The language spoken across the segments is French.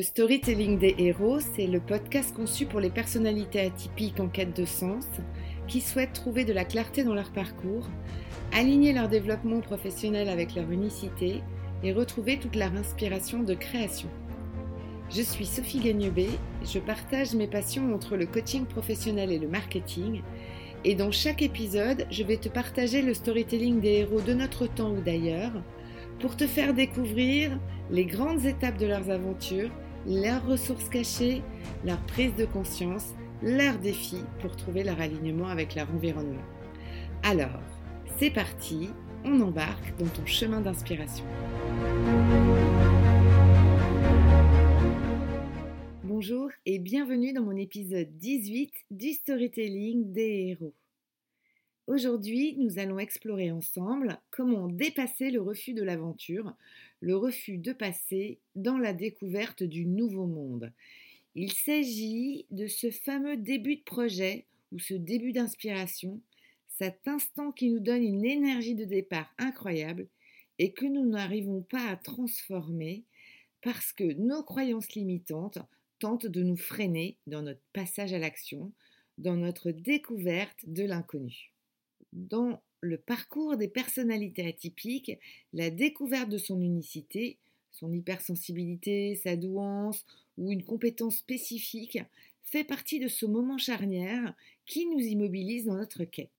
Le storytelling des héros, c'est le podcast conçu pour les personnalités atypiques en quête de sens, qui souhaitent trouver de la clarté dans leur parcours, aligner leur développement professionnel avec leur unicité et retrouver toute leur inspiration de création. Je suis Sophie Gagnebé, je partage mes passions entre le coaching professionnel et le marketing, et dans chaque épisode, je vais te partager le storytelling des héros de notre temps ou d'ailleurs, pour te faire découvrir les grandes étapes de leurs aventures, leurs ressources cachées, leur prise de conscience, leurs défis pour trouver leur alignement avec leur environnement. Alors, c'est parti, on embarque dans ton chemin d'inspiration. Bonjour et bienvenue dans mon épisode 18 du storytelling des héros. Aujourd'hui, nous allons explorer ensemble comment dépasser le refus de l'aventure, le refus de passer dans la découverte du nouveau monde. Il s'agit de ce fameux début de projet ou ce début d'inspiration, cet instant qui nous donne une énergie de départ incroyable et que nous n'arrivons pas à transformer parce que nos croyances limitantes tentent de nous freiner dans notre passage à l'action, dans notre découverte de l'inconnu dans le parcours des personnalités atypiques, la découverte de son unicité, son hypersensibilité, sa douance ou une compétence spécifique fait partie de ce moment charnière qui nous immobilise dans notre quête.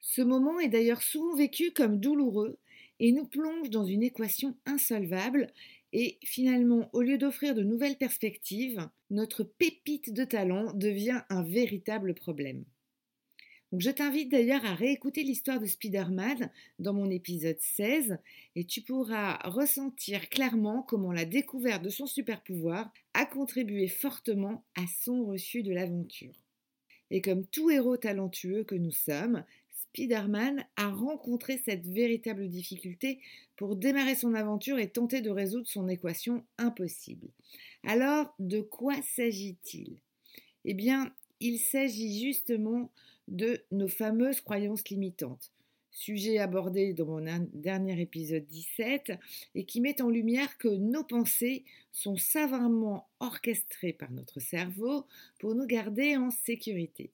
Ce moment est d'ailleurs souvent vécu comme douloureux et nous plonge dans une équation insolvable et finalement, au lieu d'offrir de nouvelles perspectives, notre pépite de talent devient un véritable problème je t'invite d'ailleurs à réécouter l'histoire de Spider-Man dans mon épisode 16 et tu pourras ressentir clairement comment la découverte de son super pouvoir a contribué fortement à son reçu de l'aventure. Et comme tout héros talentueux que nous sommes, Spider-Man a rencontré cette véritable difficulté pour démarrer son aventure et tenter de résoudre son équation impossible. Alors, de quoi s'agit-il? Eh bien, il s'agit justement de nos fameuses croyances limitantes. Sujet abordé dans mon dernier épisode 17 et qui met en lumière que nos pensées sont savamment orchestrées par notre cerveau pour nous garder en sécurité,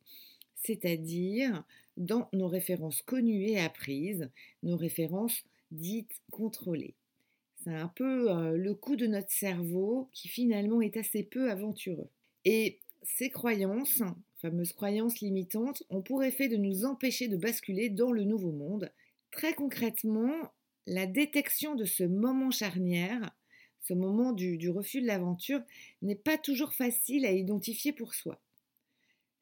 c'est-à-dire dans nos références connues et apprises, nos références dites contrôlées. C'est un peu euh, le coup de notre cerveau qui finalement est assez peu aventureux. Et ces croyances fameuses croyances limitantes ont pour effet de nous empêcher de basculer dans le nouveau monde. Très concrètement, la détection de ce moment charnière, ce moment du, refus de l'aventure, n'est pas toujours facile à identifier pour soi.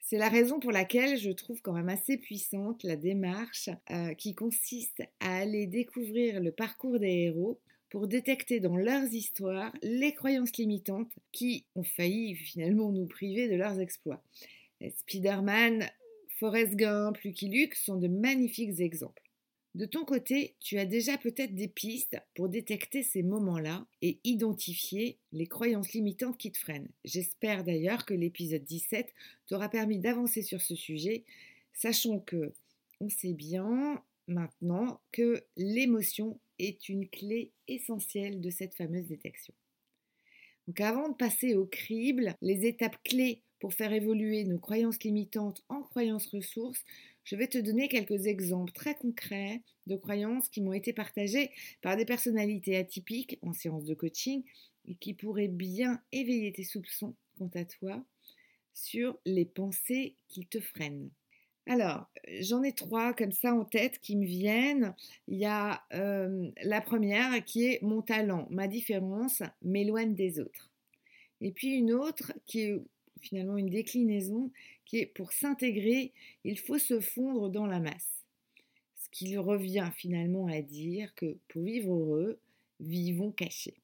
C'est la raison pour laquelle je trouve quand même assez puissante la démarche euh, qui consiste à aller découvrir le parcours des héros pour détecter dans leurs histoires les croyances limitantes qui ont failli finalement nous priver de leurs exploits. Spider-Man, Forrest Gump, Lucky Luke sont de magnifiques exemples. De ton côté, tu as déjà peut-être des pistes pour détecter ces moments-là et identifier les croyances limitantes qui te freinent. J'espère d'ailleurs que l'épisode 17 t'aura permis d'avancer sur ce sujet, sachant que on sait bien maintenant que l'émotion est une clé essentielle de cette fameuse détection. Donc avant de passer au crible, les étapes clés pour faire évoluer nos croyances limitantes en croyances ressources, je vais te donner quelques exemples très concrets de croyances qui m'ont été partagées par des personnalités atypiques en séance de coaching et qui pourraient bien éveiller tes soupçons quant à toi sur les pensées qui te freinent. Alors, j'en ai trois comme ça en tête qui me viennent. Il y a euh, la première qui est mon talent, ma différence m'éloigne des autres. Et puis une autre qui est finalement une déclinaison qui est pour s'intégrer, il faut se fondre dans la masse. Ce qui revient finalement à dire que pour vivre heureux, vivons cachés.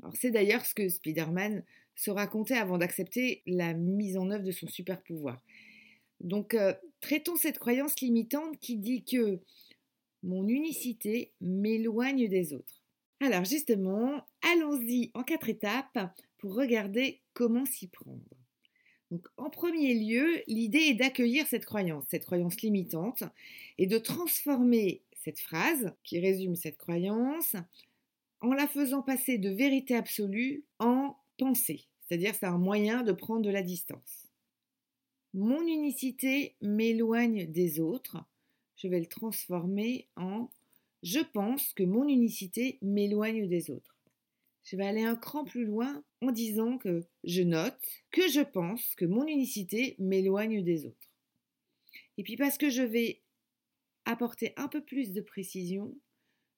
Alors c'est d'ailleurs ce que Spider-Man se racontait avant d'accepter la mise en œuvre de son super pouvoir. Donc euh, traitons cette croyance limitante qui dit que mon unicité m'éloigne des autres. Alors justement, allons-y en quatre étapes pour regarder comment s'y prendre. En premier lieu, l'idée est d'accueillir cette croyance, cette croyance limitante, et de transformer cette phrase qui résume cette croyance en la faisant passer de vérité absolue en pensée, c'est-à-dire c'est un moyen de prendre de la distance. Mon unicité m'éloigne des autres. Je vais le transformer en je pense que mon unicité m'éloigne des autres. Je vais aller un cran plus loin en disant que je note que je pense que mon unicité m'éloigne des autres. Et puis parce que je vais apporter un peu plus de précision,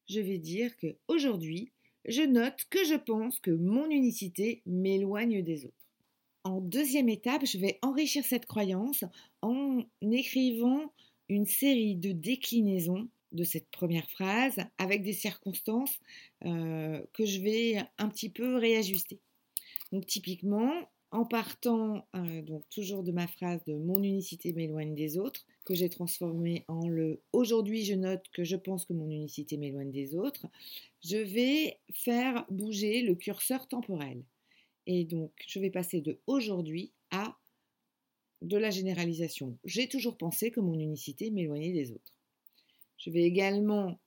je vais dire que aujourd'hui, je note que je pense que mon unicité m'éloigne des autres. En deuxième étape, je vais enrichir cette croyance en écrivant une série de déclinaisons de cette première phrase avec des circonstances euh, que je vais un petit peu réajuster. Donc typiquement, en partant euh, donc toujours de ma phrase de mon unicité m'éloigne des autres, que j'ai transformé en le aujourd'hui je note que je pense que mon unicité m'éloigne des autres, je vais faire bouger le curseur temporel. Et donc je vais passer de aujourd'hui à de la généralisation. J'ai toujours pensé que mon unicité m'éloignait des autres. Je vais également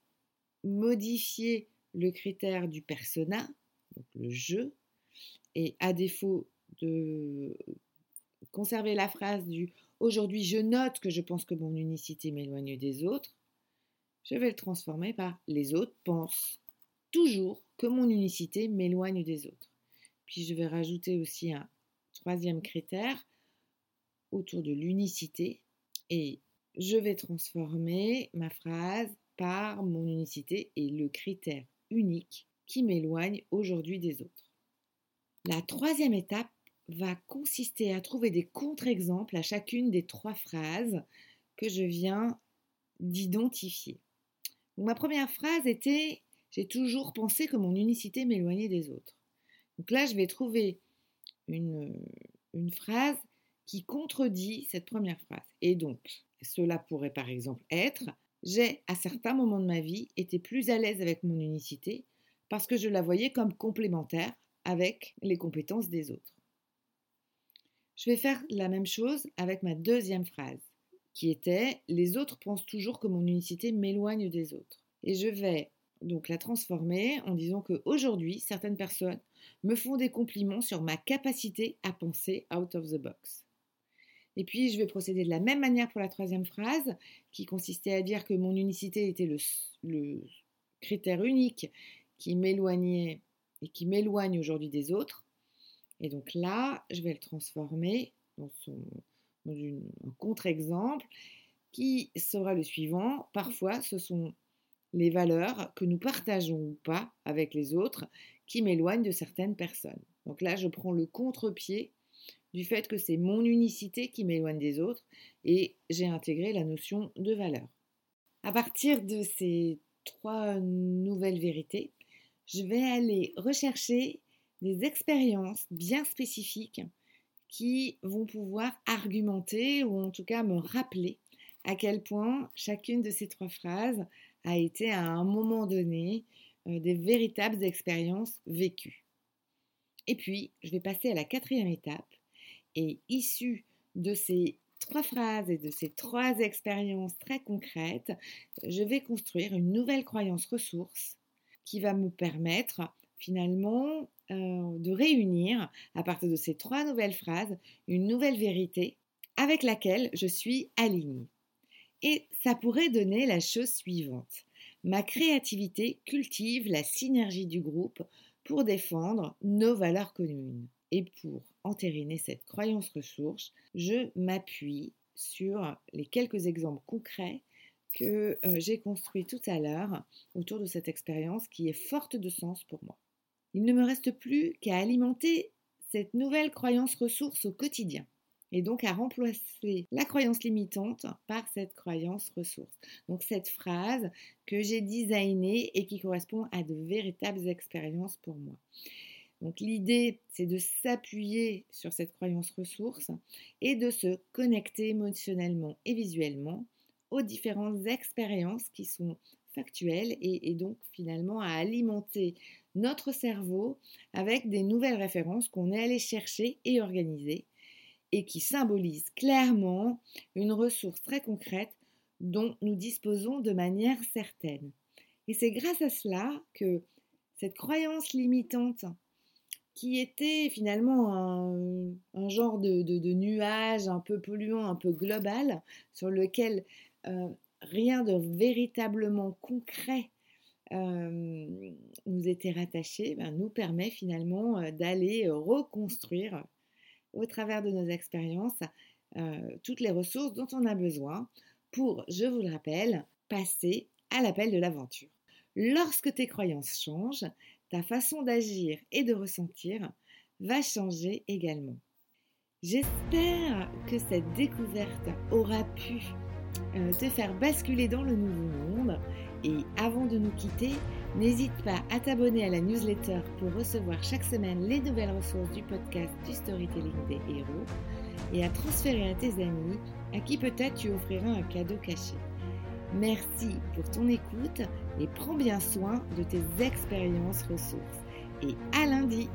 modifier le critère du persona, donc le je, et à défaut de conserver la phrase du Aujourd'hui, je note que je pense que mon unicité m'éloigne des autres. Je vais le transformer par les autres pensent toujours que mon unicité m'éloigne des autres. Puis je vais rajouter aussi un troisième critère autour de l'unicité et je vais transformer ma phrase par mon unicité et le critère unique qui m'éloigne aujourd'hui des autres. La troisième étape va consister à trouver des contre-exemples à chacune des trois phrases que je viens d'identifier. ma première phrase était J'ai toujours pensé que mon unicité m'éloignait des autres. Donc là, je vais trouver une, phrase qui contredit cette première phrase. Et donc, cela pourrait par exemple être J'ai, à certains moments de ma vie, été plus à l'aise avec mon unicité parce que je la voyais comme complémentaire avec les compétences des autres. Je vais faire la même chose avec ma deuxième phrase, qui était Les autres pensent toujours que mon unicité m'éloigne des autres. Et je vais donc la transformer en disant que aujourd'hui, certaines personnes me font des compliments sur ma capacité à penser out of the box. Et puis, je vais procéder de la même manière pour la troisième phrase, qui consistait à dire que mon unicité était le, critère unique qui m'éloignait et qui m'éloigne aujourd'hui des autres. Et donc là, je vais le transformer dans, un contre-exemple qui sera le suivant. Parfois, ce sont les valeurs que nous partageons ou pas avec les autres qui m'éloignent de certaines personnes. Donc là, je prends le contre-pied du fait que c'est mon unicité qui m'éloigne des autres et j'ai intégré la notion de valeur. À partir de ces trois nouvelles vérités, je vais aller rechercher des expériences bien spécifiques qui vont pouvoir argumenter ou en tout cas me rappeler à quel point chacune de ces trois phrases a été à un moment donné euh, des véritables expériences vécues. Et puis, je vais passer à la quatrième étape et issue de ces trois phrases et de ces trois expériences très concrètes, je vais construire une nouvelle croyance ressource qui va me permettre finalement euh, de réunir, à partir de ces trois nouvelles phrases, une nouvelle vérité avec laquelle je suis alignée. Et ça pourrait donner la chose suivante. Ma créativité cultive la synergie du groupe pour défendre nos valeurs communes. Et pour entériner cette croyance ressource, je m'appuie sur les quelques exemples concrets que euh, j'ai construits tout à l'heure autour de cette expérience qui est forte de sens pour moi. Il ne me reste plus qu'à alimenter cette nouvelle croyance ressource au quotidien et donc à remplacer la croyance limitante par cette croyance ressource. Donc cette phrase que j'ai designée et qui correspond à de véritables expériences pour moi. Donc l'idée, c'est de s'appuyer sur cette croyance ressource et de se connecter émotionnellement et visuellement aux différentes expériences qui sont factuelles et, donc finalement à alimenter notre cerveau avec des nouvelles références qu'on est allé chercher et organiser et qui symbolisent clairement une ressource très concrète dont nous disposons de manière certaine. Et c'est grâce à cela que cette croyance limitante qui était finalement un, genre de, nuage un peu polluant, un peu global, sur lequel euh, rien de véritablement concret euh, nous était rattaché, ben, nous permet finalement euh, d'aller reconstruire au travers de nos expériences toutes les ressources dont on a besoin pour, je vous le rappelle, passer à l'appel de l'aventure. Lorsque tes croyances changent, ta façon d'agir et de ressentir va changer également. J'espère que cette découverte aura pu euh, te faire basculer dans le nouveau monde et avant de nous quitter, n'hésite pas à t'abonner à la newsletter pour recevoir chaque semaine les nouvelles ressources du podcast du storytelling des héros et à transférer à tes amis à qui peut-être tu offriras un cadeau caché. Merci pour ton écoute et prends bien soin de tes expériences ressources. Et à lundi!